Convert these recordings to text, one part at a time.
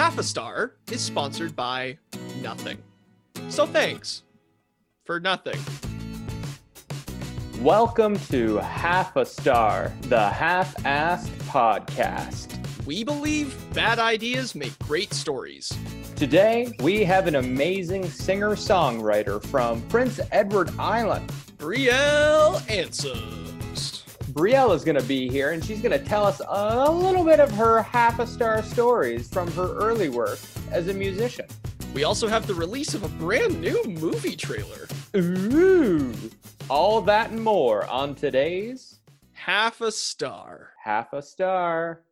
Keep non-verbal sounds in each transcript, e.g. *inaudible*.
Half a Star is sponsored by nothing. So thanks for nothing. Welcome to Half a Star, the half assed podcast. We believe bad ideas make great stories. Today, we have an amazing singer songwriter from Prince Edward Island. Brielle Ansems. Brielle is going to be here and she's going to tell us a little bit of her half a star stories from her early work as a musician. We also have the release of a brand new movie trailer. Ooh! All that and more on today's Half a Star. Half a Star.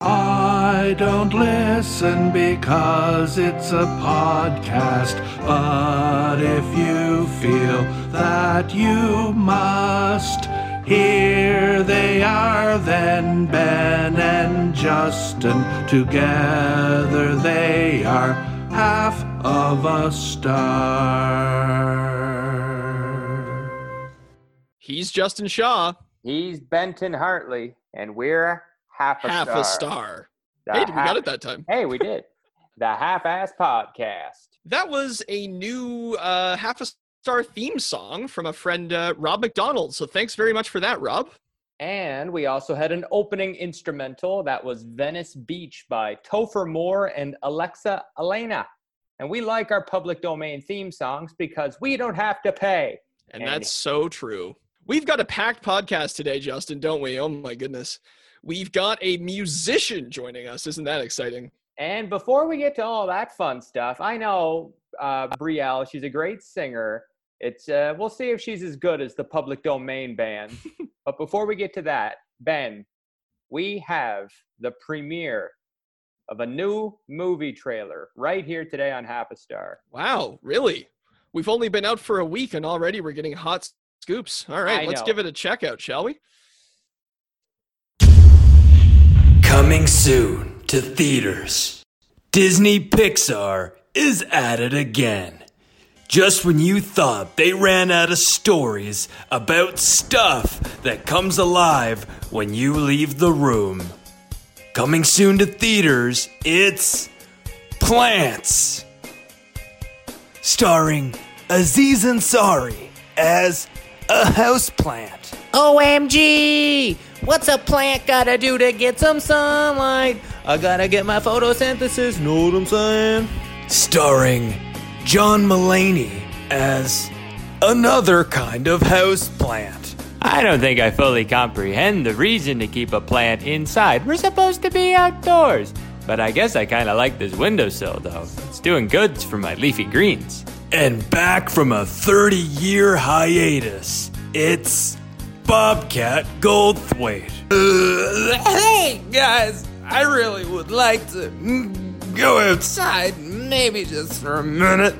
I don't listen because it's a podcast. But if you feel that you must, here they are then Ben and Justin. Together they are half of a star. He's Justin Shaw, He's Benton Hartley, and we're half a half star. a star. The Hey, we half- got it that time. Hey, we did. the half ass podcast. That was a new uh, half a star theme song from a friend, uh, Rob McDonald. So thanks very much for that, Rob. And we also had an opening instrumental that was Venice Beach by Topher Mohr and Alexa Elena. And we like our public domain theme songs because we don't have to pay. And And- that's so true. We've got a packed podcast today, Justin, don't we? Oh my goodness. We've got a musician joining us. Isn't that exciting? And before we get to all that fun stuff, I know uh, Brielle, she's a great singer. It's uh, we'll see if she's as good as the public domain band. *laughs* but before we get to that, Ben, we have the premiere of a new movie trailer right here today on Half a Star. Wow, really? We've only been out for a week and already we're getting hot scoops. All right, I let's know. give it a check out, shall we? Coming soon to theaters. Disney Pixar is at it again. Just when you thought they ran out of stories about stuff that comes alive when you leave the room. Coming soon to theaters, it's Plants. Starring Aziz Ansari as a houseplant. OMG! What's a plant gotta do to get some sunlight? I gotta get my photosynthesis, know what I'm saying? starring John Mulaney as another kind of houseplant. I don't think I fully comprehend the reason to keep a plant inside. We're supposed to be outdoors. But I guess I kinda like this windowsill though. It's doing good for my leafy greens. And back from a 30 year hiatus, it's Bobcat Goldthwait. *laughs* hey guys, I really would like to go outside, maybe just for a minute.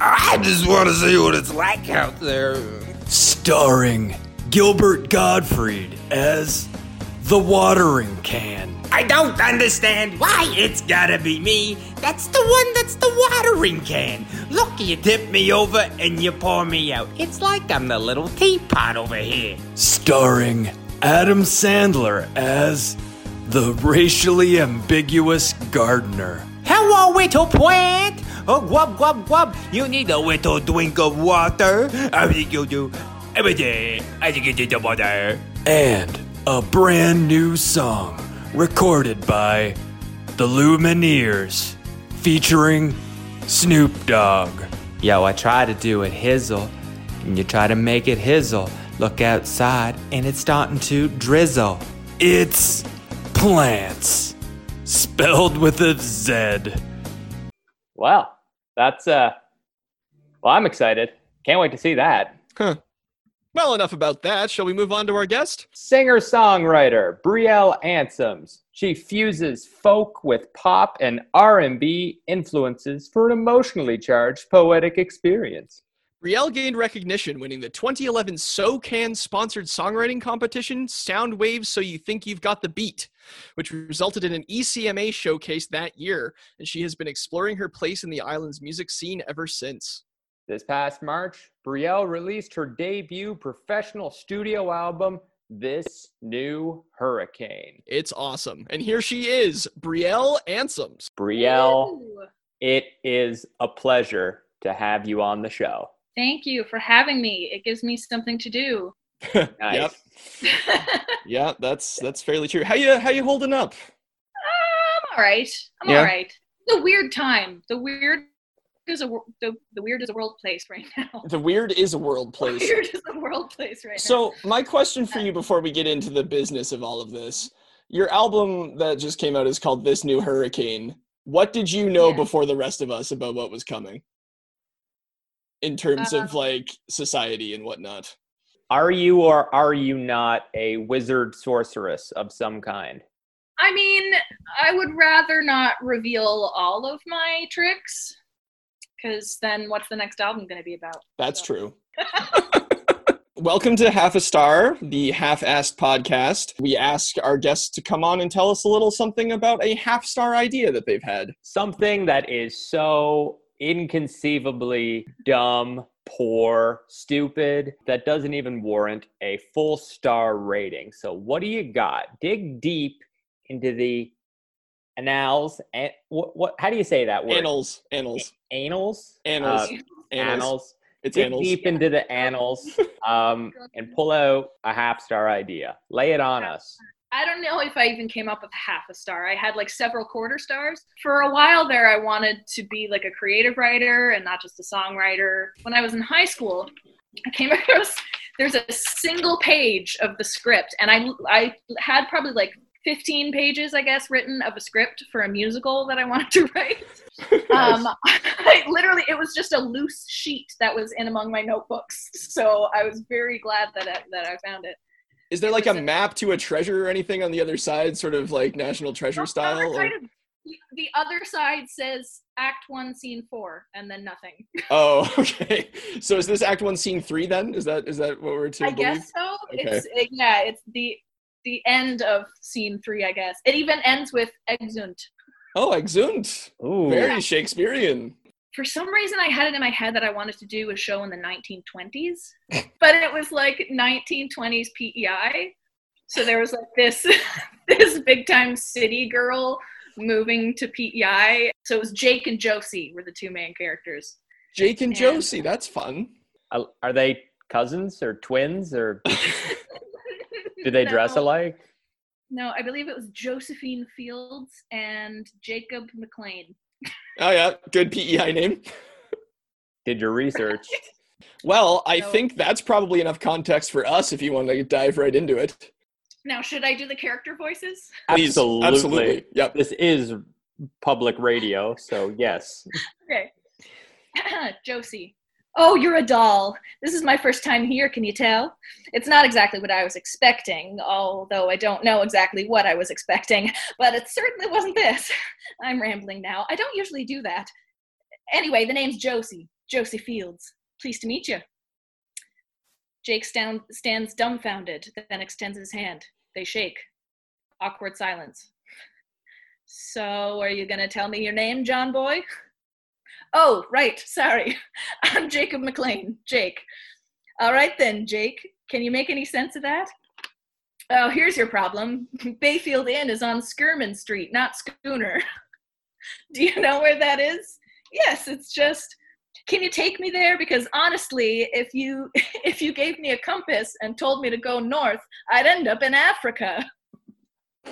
I just want to see what it's like out there. Starring Gilbert Gottfried as the watering can. I don't understand why it's gotta be me. That's the one that's the watering can. Look, you tip me over and you pour me out. It's like I'm the little teapot over here. Starring Adam Sandler as the racially ambiguous gardener. Hello, little plant. Oh, gwub, gwub, gwub. You need a little drink of water. I think you do. Every day, I think you do the water. and a brand new song recorded by the Lumineers featuring Snoop Dogg. Yo, I try to do it hizzle, and you try to make it hizzle. Look outside, and it's starting to drizzle. It's Plants, spelled with a Z. Well, that's uh well, I'm excited. Can't wait to see that. Huh. Well, enough about that. Shall we move on to our guest? Singer-songwriter Brielle Ansems. She fuses folk with pop and R&B influences for an emotionally charged poetic experience. Brielle gained recognition winning the 2011 SOCAN sponsored songwriting competition, Sound Waves So You Think You've Got the Beat, which resulted in an ECMA showcase that year, and she has been exploring her place in the island's music scene ever since. This past March, Brielle released her debut professional studio album, this new hurricane. It's awesome. And here she is, Brielle Ansems. Brielle, Ooh. it is a pleasure to have you on the show. Thank you for having me. It gives me something to do. *laughs* Yep. *laughs* Yeah, that's that's fairly true. How you how you holding up? I'm all right. I'm Yeah. all right. The weird time. The weird is a the, the weird is a world place right *laughs* now. The weird is a world place. The weird is a world place right now. So, my question for you before we get into the business of all of this your album that just came out is called This New Hurricane. What did you know Yeah. before the rest of us about what was coming? In terms of Um, like society and whatnot. Are you or are you not a wizard sorceress of some kind? I mean, I would rather not reveal all of my tricks, because then what's the next album going to be about? That's So- true. *laughs* Welcome to Half a Star, the half assed podcast. We ask our guests to come on and tell us a little something about a half star idea that they've had. Something that is so inconceivably dumb, poor, stupid, that doesn't even warrant a full star rating. So, what do you got? Dig deep into the annals. And what, what? How do you say that word? Annals, annals, Annals. annals, Uh, annals. It's Dig annals. deep into the annals *laughs* um, and pull out a half star idea. Lay it on us. I don't know if I even came up with half a star. I had like several quarter stars. For a while there, I wanted to be like a creative writer and not just a songwriter. When I was in high school, I came *laughs* across there's a single page of the script, and I I had probably like 15 pages, I guess, written of a script for a musical that I wanted to *laughs* write. *laughs* Um, I literally, it was just a loose sheet that was in among my notebooks. So I was very glad that I, that I found it. Is there like a map to a treasure or anything on the other side, sort of like National Treasure No, style? or- kind of- the- the other side says Act One, Scene Four, and then nothing. *laughs* Oh, *laughs* okay. So is this Act One, Scene Three? Then is that is that what we're to I believe? guess so. Okay. It's it, yeah, it's the the end of Scene Three. I guess it even ends with Exeunt. Oh, exeunt. Ooh. Very Shakespearean. For some reason, I had it in my head that I wanted to do a show in the 1920s, *laughs* but it was like 1920s PEI. So there was like this *laughs* this big time city girl moving to PEI. So it was Jake and Josie were the two main characters. Jake and And- Josie. That's fun. Uh, Are they cousins or twins or *laughs* do they dress alike? No, I believe it was Josephine Fields and Jacob McLean. Oh yeah, good PEI name. Did your research? *laughs* Well, I So- think that's probably enough context for us if you want to dive right into it. Now, should I do the character voices? Absolutely. absolutely. Yep. This is public radio, so yes. *laughs* Okay. *clears throat* Josie. Oh, you're a doll. This is my first time here, can you tell? It's not exactly what I was expecting, although I don't know exactly what I was expecting, *laughs* but it certainly wasn't this. *laughs* I'm rambling now. I don't usually do that. Anyway, the name's Josie. Josie Fields. Pleased to meet you. Jake stand, stands dumbfounded, then extends his hand. They shake. Awkward silence. So, are you going to tell me your name, John Boy? *laughs* Oh, right. Sorry. *laughs* I'm Jacob McLean. Jake. All right then, Jake. Can you make any sense of that? Oh, here's your problem. *laughs* Bayfield Inn is on Skirman Street, not Schooner. *laughs* Do you know where that is? Yes, it's just can you take me there because honestly, if you if you gave me a compass and told me to go north, I'd end up in Africa.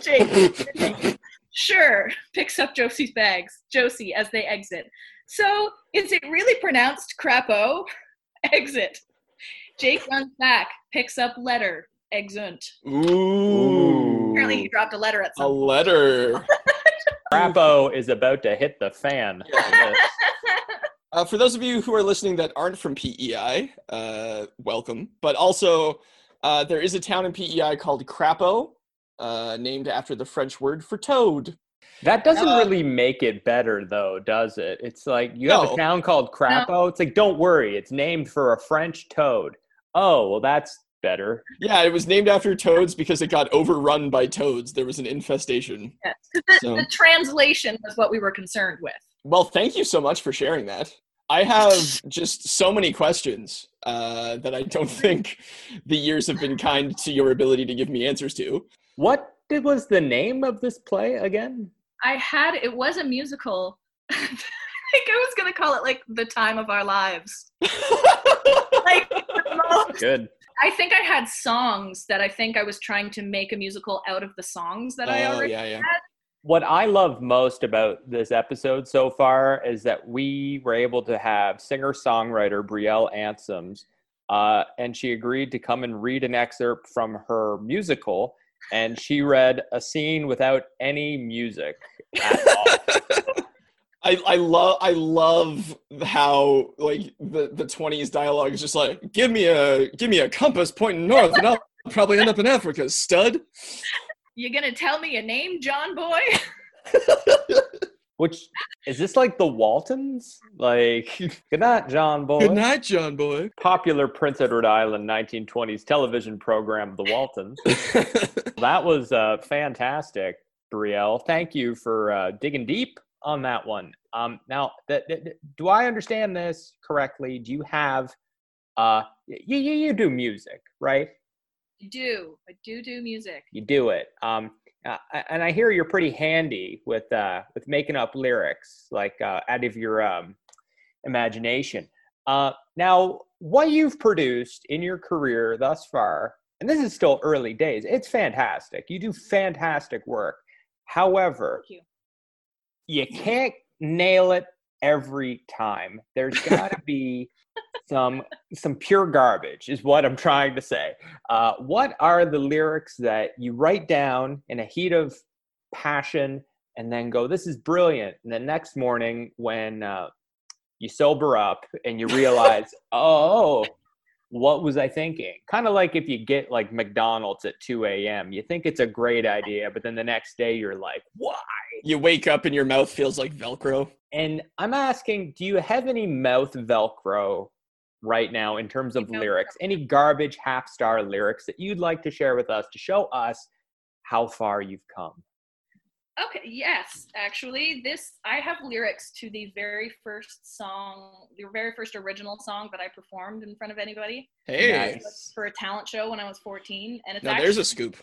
Jake. sure, picks up Josie's bags. Josie as they exit. So, is it really pronounced crapo? *laughs* Exit. Jake runs back, picks up letter. Exeunt. Ooh. Apparently, he dropped a letter at A some point. letter. *laughs* Crapo is about to hit the fan. on this. *laughs* Uh, for those of you who are listening that aren't from PEI, uh, welcome. But also, uh, there is a town in PEI called Crapaud, uh, named after the French word for toad. That doesn't Uh, really make it better, though, does it? It's like you have No. a town called Crapaud. It's like, don't worry, it's named for a French toad. Oh, well, that's better. Yeah, it was named after toads because it got overrun by toads. There was an infestation. Yes. The, So- the translation was what we were concerned with. Well, thank you so much for sharing that. I have just so many questions uh, that I don't *laughs* think the years have been kind to your ability to give me answers to. What was the name of this play again? I had it was a musical. *laughs* I think I was gonna call it like the time of our lives. *laughs* like the most- Good. I think I had songs that I think I was trying to make a musical out of the songs that I oh, already. yeah, yeah. What I love most about this episode so far is that we were able to have singer songwriter Brielle Ansems, uh, and she agreed to come and read an excerpt from her musical, and she read a scene without any music. *laughs* I, I love I love how like the the twenties dialogue is just like give me a give me a compass pointing north and I'll *laughs* probably end up in Africa, stud. You gonna tell me a name, John Boy? *laughs* Which is this like the Waltons? Like, good night, John Boy. Good night, John boy. Popular Prince Edward Island 1920s television program, The Waltons. that was uh, fantastic, Brielle. Thank you for uh, digging deep on that one. Um, now, th- th- th- do I understand this correctly? Do you have, uh, you, you, you do music, right? I do. I do do music. You do it. Um, uh, and I hear you're pretty handy with uh, with making up lyrics, like uh, out of your um, imagination. Uh, now, what you've produced in your career thus far, and this is still early days, it's fantastic. You do fantastic work. However, you. you can't nail it every time. There's *laughs* got to be some some pure garbage, is what I'm trying to say. Uh, what are the lyrics that you write down in a heat of passion and then go, "This is brilliant," and the next morning when uh, you sober up and you realize, *laughs* "Oh." What was I thinking? Kind of like if you get like McDonald's at 2 a.m. You think it's a great idea, but then the next day you're like, why? You wake up and your mouth feels like Velcro. And I'm asking, do you have any mouth Velcro right now in terms of Mouth lyrics? Any garbage half star lyrics that you'd like to share with us to show us how far you've come? Okay, yes, actually, this I have lyrics to the very first song, the very first original song that I performed in front of anybody Hey, for a talent show when I was 14, and it's now actually there's a scoop.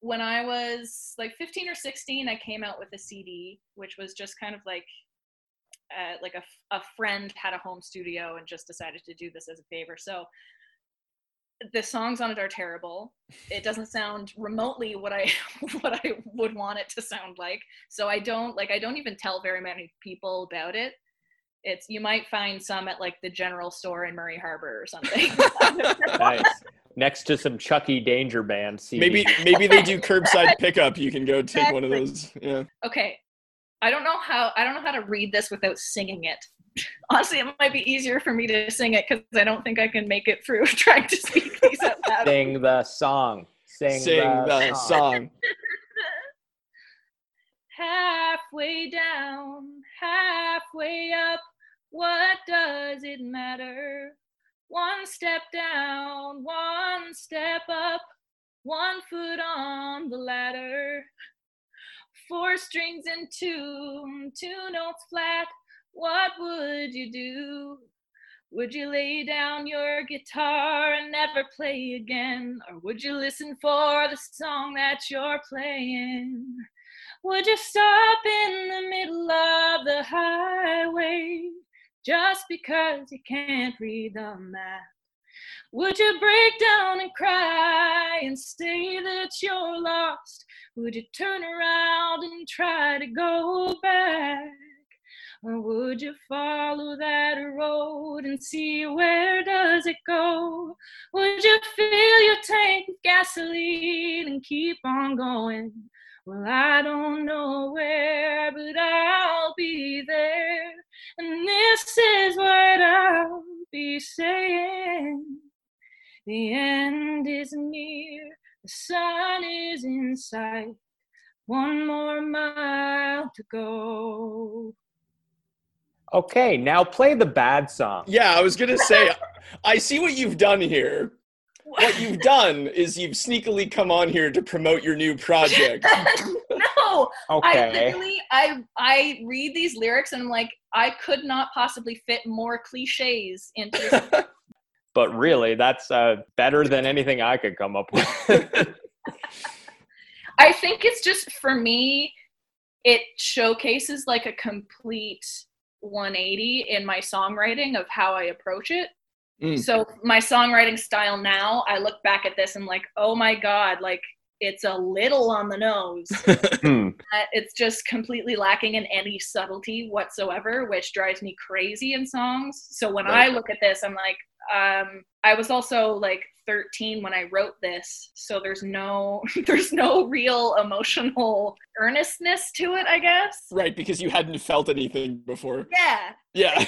when I was like 15 or 16, I came out with a CD, which was just kind of like uh, like a, a friend had a home studio and just decided to do this as a favor. So the songs on it are terrible. It doesn't sound remotely what I *laughs* what I would want it to sound like. So I don't like I don't even tell very many people about it. It's you might find some at like the general store in Murray Harbour or something. *laughs* Nice. Next to some Chucky Danger Band CDs. Maybe maybe they do curbside pickup. You can go take one of those. Yeah. okay i don't know how i don't know how to read this without singing it honestly it might be easier for me to sing it because i don't think i can make it through *laughs* trying to speak these out loud sing the song. Sing, Sing the song. song. *laughs* halfway down halfway up what does it matter one step down one step up one foot on the ladder four strings and two two notes flat what would you do would you lay down your guitar and never play again or would you listen for the song that you're playing would you stop in the middle of the highway just because you can't read the map? Would you break down and cry and say that you're lost? Would you turn around and try to go back? Or would you follow that road and see where does it go? Would you fill your tank with gasoline and keep on going? Well, I don't know where, but I'll be there. And this is what I'll be saying. The end is near, the sun is in sight. One more mile to go. Okay, now play the bad song. Yeah, I was gonna *laughs* say, I see what you've done here. What *laughs* you've done is you've sneakily come on here to promote your new project. no, *laughs* no. I Okay. literally, I I read these lyrics and I'm like, I could not possibly fit more cliches into this. But really, that's uh, better than anything I could come up with. I think it's just for me, it showcases like a complete 180 in my songwriting of how I approach it. Mm. So my songwriting style now, I look back at this and like, oh my god, like it's a little on the nose. *laughs* Hmm. It's just completely lacking in any subtlety whatsoever, which drives me crazy in songs. So when Right. I look at this, I'm like, um, I was also like 13 when I wrote this, so there's no *laughs* there's no real emotional earnestness to it, I guess. right, because you hadn't felt anything before. Yeah, Yeah.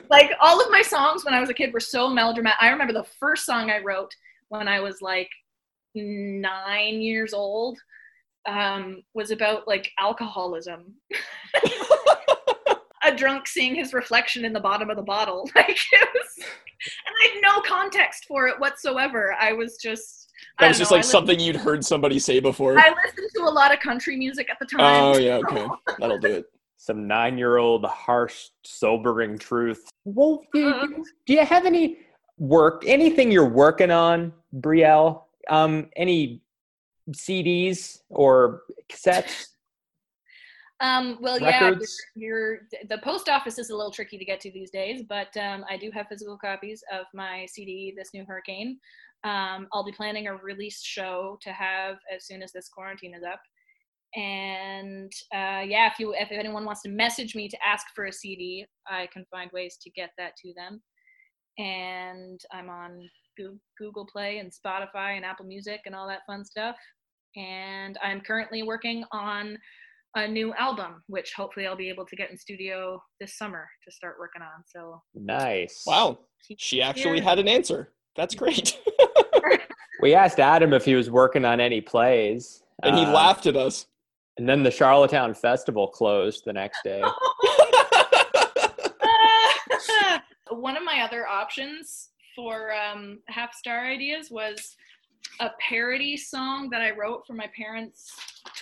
*laughs* like all of my songs when I was a kid were so melodramatic. I remember the first song I wrote when I was like nine years old um, was about like alcoholism. *laughs* a drunk seeing his reflection in the bottom of the bottle. *laughs* Like it was, and I had no context for it whatsoever. I was just. I that was just know, like I something you'd heard somebody say before. I listened to a lot of country music at the time. oh, yeah, *laughs* okay. That'll do it. Some nine-year-old harsh, sobering truth. Well, do you, do you have any work, anything you're working on, Brielle? Um, any CDs or cassettes? Um, well, yeah, you're, you're, the post office is a little tricky to get to these days, but um, I do have physical copies of my CD, This New Hurricane. Um, I'll be planning a release show to have as soon as this quarantine is up. And uh, yeah, if you if anyone wants to message me to ask for a CD, I can find ways to get that to them. And I'm on Google Play and Spotify and Apple Music and all that fun stuff. And I'm currently working on a new album, which hopefully I'll be able to get in studio this summer to start working on. So Nice. Wow. She actually here. had an answer. That's great. *laughs* We asked Adam if he was working on any plays, and he uh, laughed at us. And then the Charlottetown Festival closed the next day. *laughs* *laughs* One of my other options for um, half star ideas was a parody song that I wrote for my parents'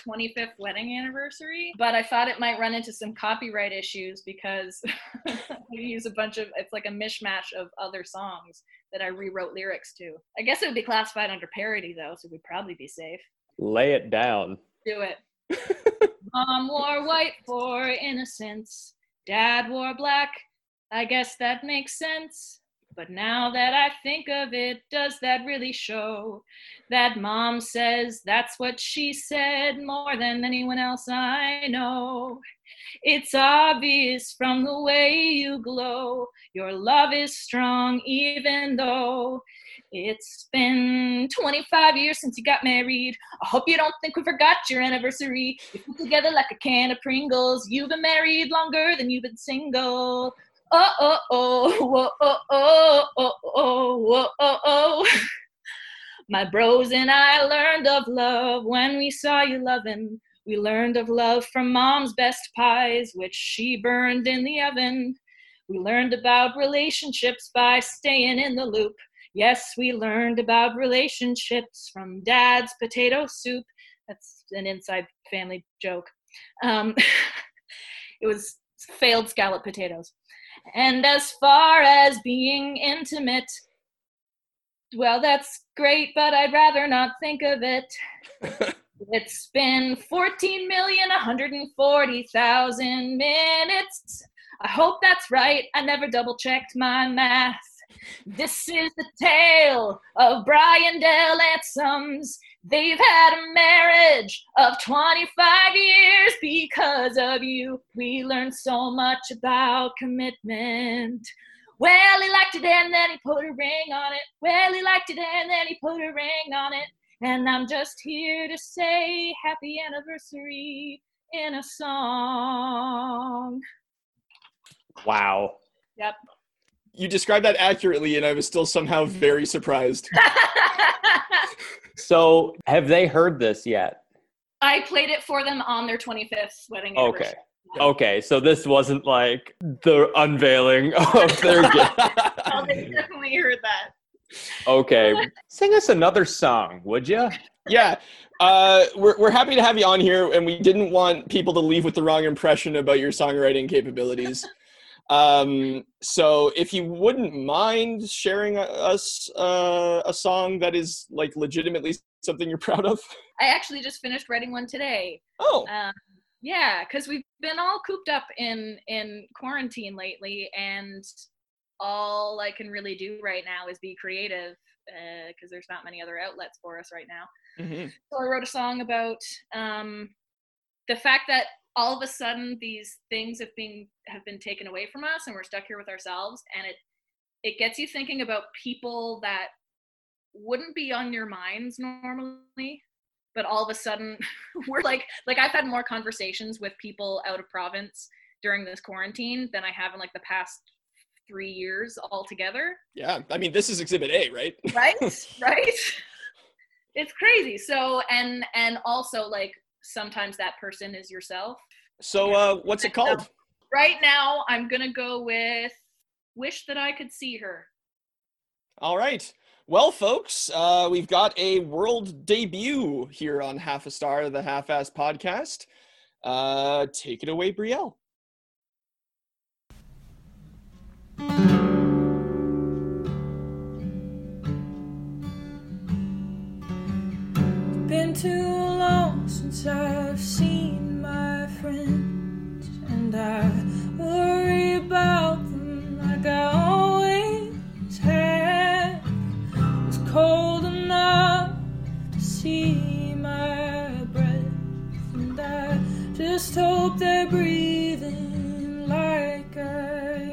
25th wedding anniversary, but I thought it might run into some copyright issues because *laughs* we use a bunch of it's like a mishmash of other songs that I rewrote lyrics to. I guess it would be classified under parody though, so we'd probably be safe. Lay it down. Do it. *laughs* Mom wore white for innocence. Dad wore black. I guess that makes sense. But now that I think of it, does that really show that mom says that's what she said more than anyone else I know? It's obvious from the way you glow. Your love is strong, even though it's been 25 years since you got married. I hope you don't think we forgot your anniversary. You put together like a can of Pringles. You've been married longer than you've been single. Oh oh oh oh oh oh oh oh oh. My bros and I learned of love when we saw you loving. We learned of love from mom's best pies, which she burned in the oven. We learned about relationships by staying in the loop. Yes, we learned about relationships from dad's potato soup. That's an inside family joke. Um, *laughs* it was failed scallop potatoes. And as far as being intimate, well, that's great, but I'd rather not think of it. *laughs* It's been 14,140,000 minutes. I hope that's right. I never double checked my math. This is the tale of Brian Dell Ansems. They've had a marriage of 25 years because of you. We learned so much about commitment. Well, he liked it and then he put a ring on it. Well, he liked it and then he put a ring on it. And I'm just here to say happy anniversary in a song. Wow. Yep. you described that accurately, and I was still somehow very surprised. *laughs* So, have they heard this yet? I played it for them on their 25th wedding Okay. Okay, so this wasn't like the unveiling of *laughs* their gift. Oh, they definitely heard that. Okay. *laughs* Sing us another song, would you? yeah, uh, we're we're happy to have you on here, and we didn't want people to leave with the wrong impression about your songwriting capabilities. Um, so if you wouldn't mind sharing uh, us uh, a song that is like legitimately something you're *laughs* proud of. I actually just finished writing one today. Oh, Um, yeah, because we've been all cooped up in in quarantine lately, and all I can really do right now is be creative because there's not many other outlets for us right now. mhm. So I wrote a song about um, the fact that all of a sudden these things have been have been taken away from us, and we're stuck here with ourselves, and it it gets you thinking about people that wouldn't be on your minds normally but all of a sudden *laughs* we're like like i've had more conversations with people out of province during this quarantine than i have in like the past three years altogether yeah. I mean, this is Exhibit A, right? *laughs* right right it's crazy so and and also like sometimes that person is yourself So, uh, what's it called? right now i'm gonna go with wish that i could see her All right. Well, folks, uh, we've got a world debut here on Half a Star, the Half-Ass Podcast. Uh, take it away, Brielle. Been too long since I've seen my and I worry about them like I always have. It's cold enough to see my breath, and I just hope they're breathing like I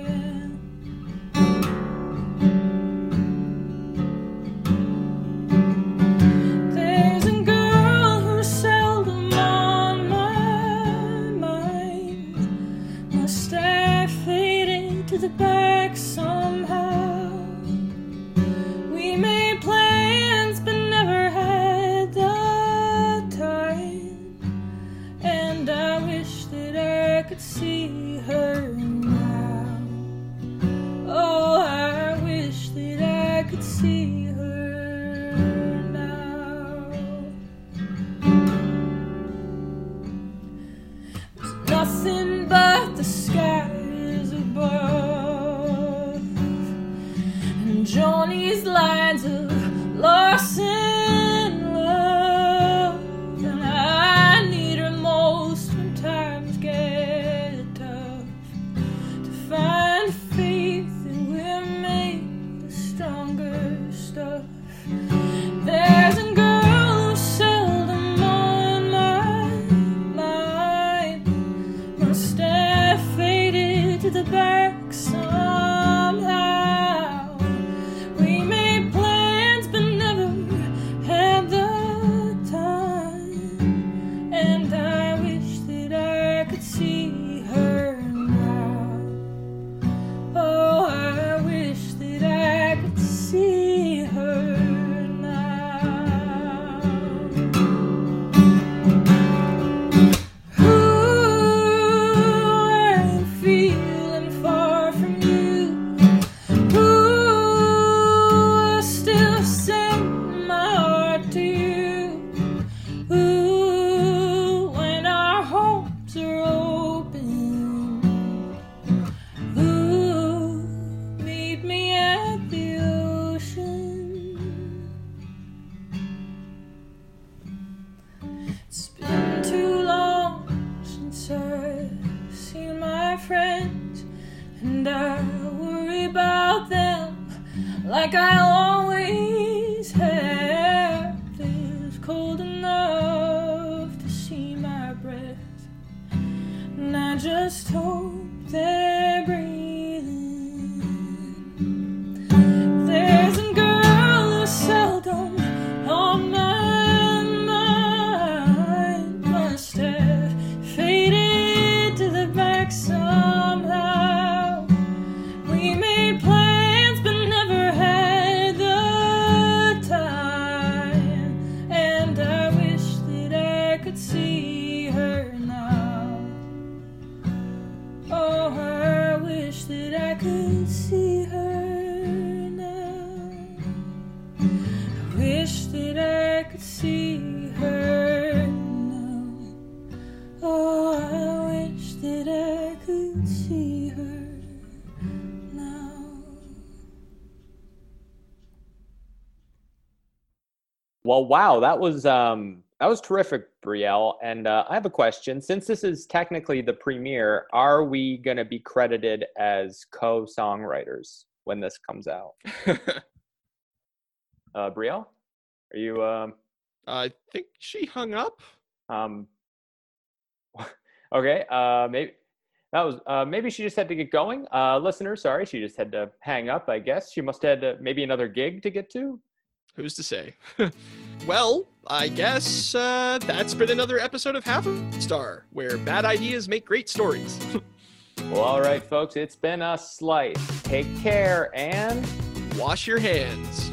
wow, that was um, that was terrific, Brielle. And uh, I have a question. Since this is technically the premiere, are we going to be credited as co-songwriters when this comes out? *laughs* Uh, Brielle, are you? Um, I think she hung up. um, *laughs* okay. Uh, maybe that was. Uh, maybe she just had to get going. Uh, listener, sorry, she just had to hang up. I guess she must have had uh, maybe another gig to get to. Who's to say? *laughs* well, I guess uh, that's been another episode of Half a Star, where bad ideas make great stories. *laughs* Well, all right, folks, it's been a slice. Take care and. Wash your hands.